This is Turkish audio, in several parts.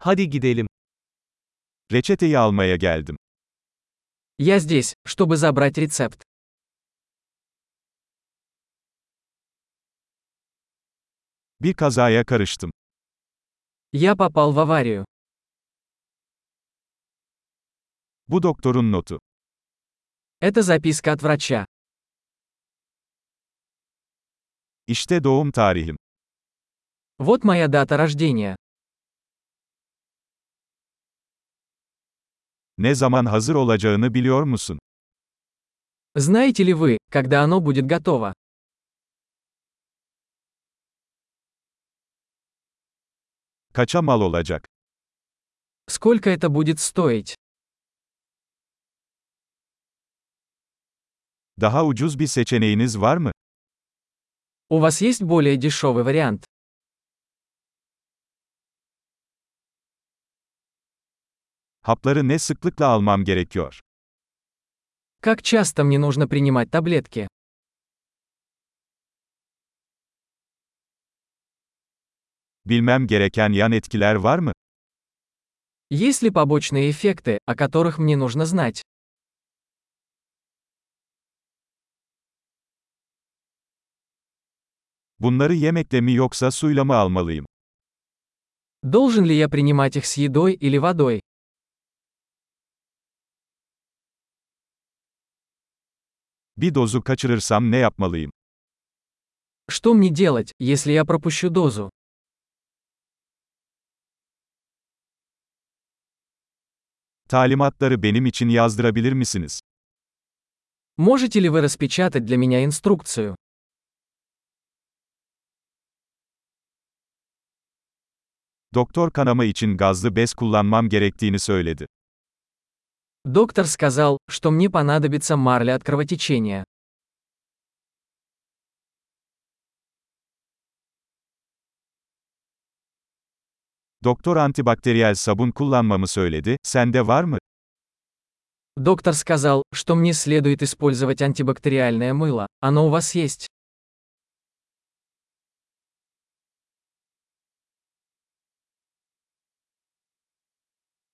Hadi gidelim. Reçeteyi almaya geldim. Я здесь, чтобы забрать рецепт. Bir kazaya karıştım. Я попал в аварию. Bu doktorun notu. Это записка от врача. İşte doğum tarihim. Вот моя дата рождения. Ne zaman hazır olacağını biliyor musun? Знаете ли вы, когда оно будет готово? Kaça mal olacak? Сколько это будет стоить? Daha ucuz bir seçeneğiniz var mı? У вас есть более дешевый вариант? Hapları ne sıklıkla almam gerekiyor? Как часто мне нужно принимать таблетки? Bilmem gereken yan etkiler var mı? Есть ли побочные эффекты, о которых мне нужно знать? Bunları yemekle mi yoksa suyla mı almalıyım? Должен ли я принимать их с едой или водой? Bir dozu kaçırırsam ne yapmalıyım? Что мне делать, если я пропущу дозу? Talimatları benim için yazdırabilir misiniz? Можете ли вы распечатать для меня инструкцию? Doktor kanama için gazlı bez kullanmam gerektiğini söyledi. Доктор сказал, что мне понадобится марля от кровотечения. Doktor antibakteriyel sabun kullanmamı söyledi, sende var mı? Доктор сказал, что мне следует использовать антибактериальное мыло. Оно у вас есть?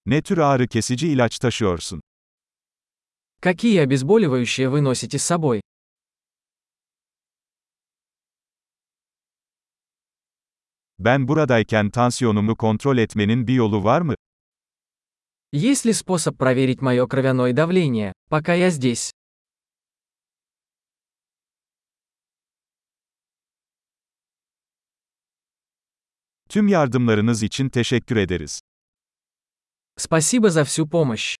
Ne tür ağrı kesici ilaç taşıyorsun? Какие обезболивающие вы носите с собой? Ben buradayken tansiyonumu kontrol etmenin bir yolu var mı? Есть ли способ проверить мое кровяное давление, пока я здесь? Tüm yardımlarınız için teşekkür ederiz. Спасибо за всю помощь.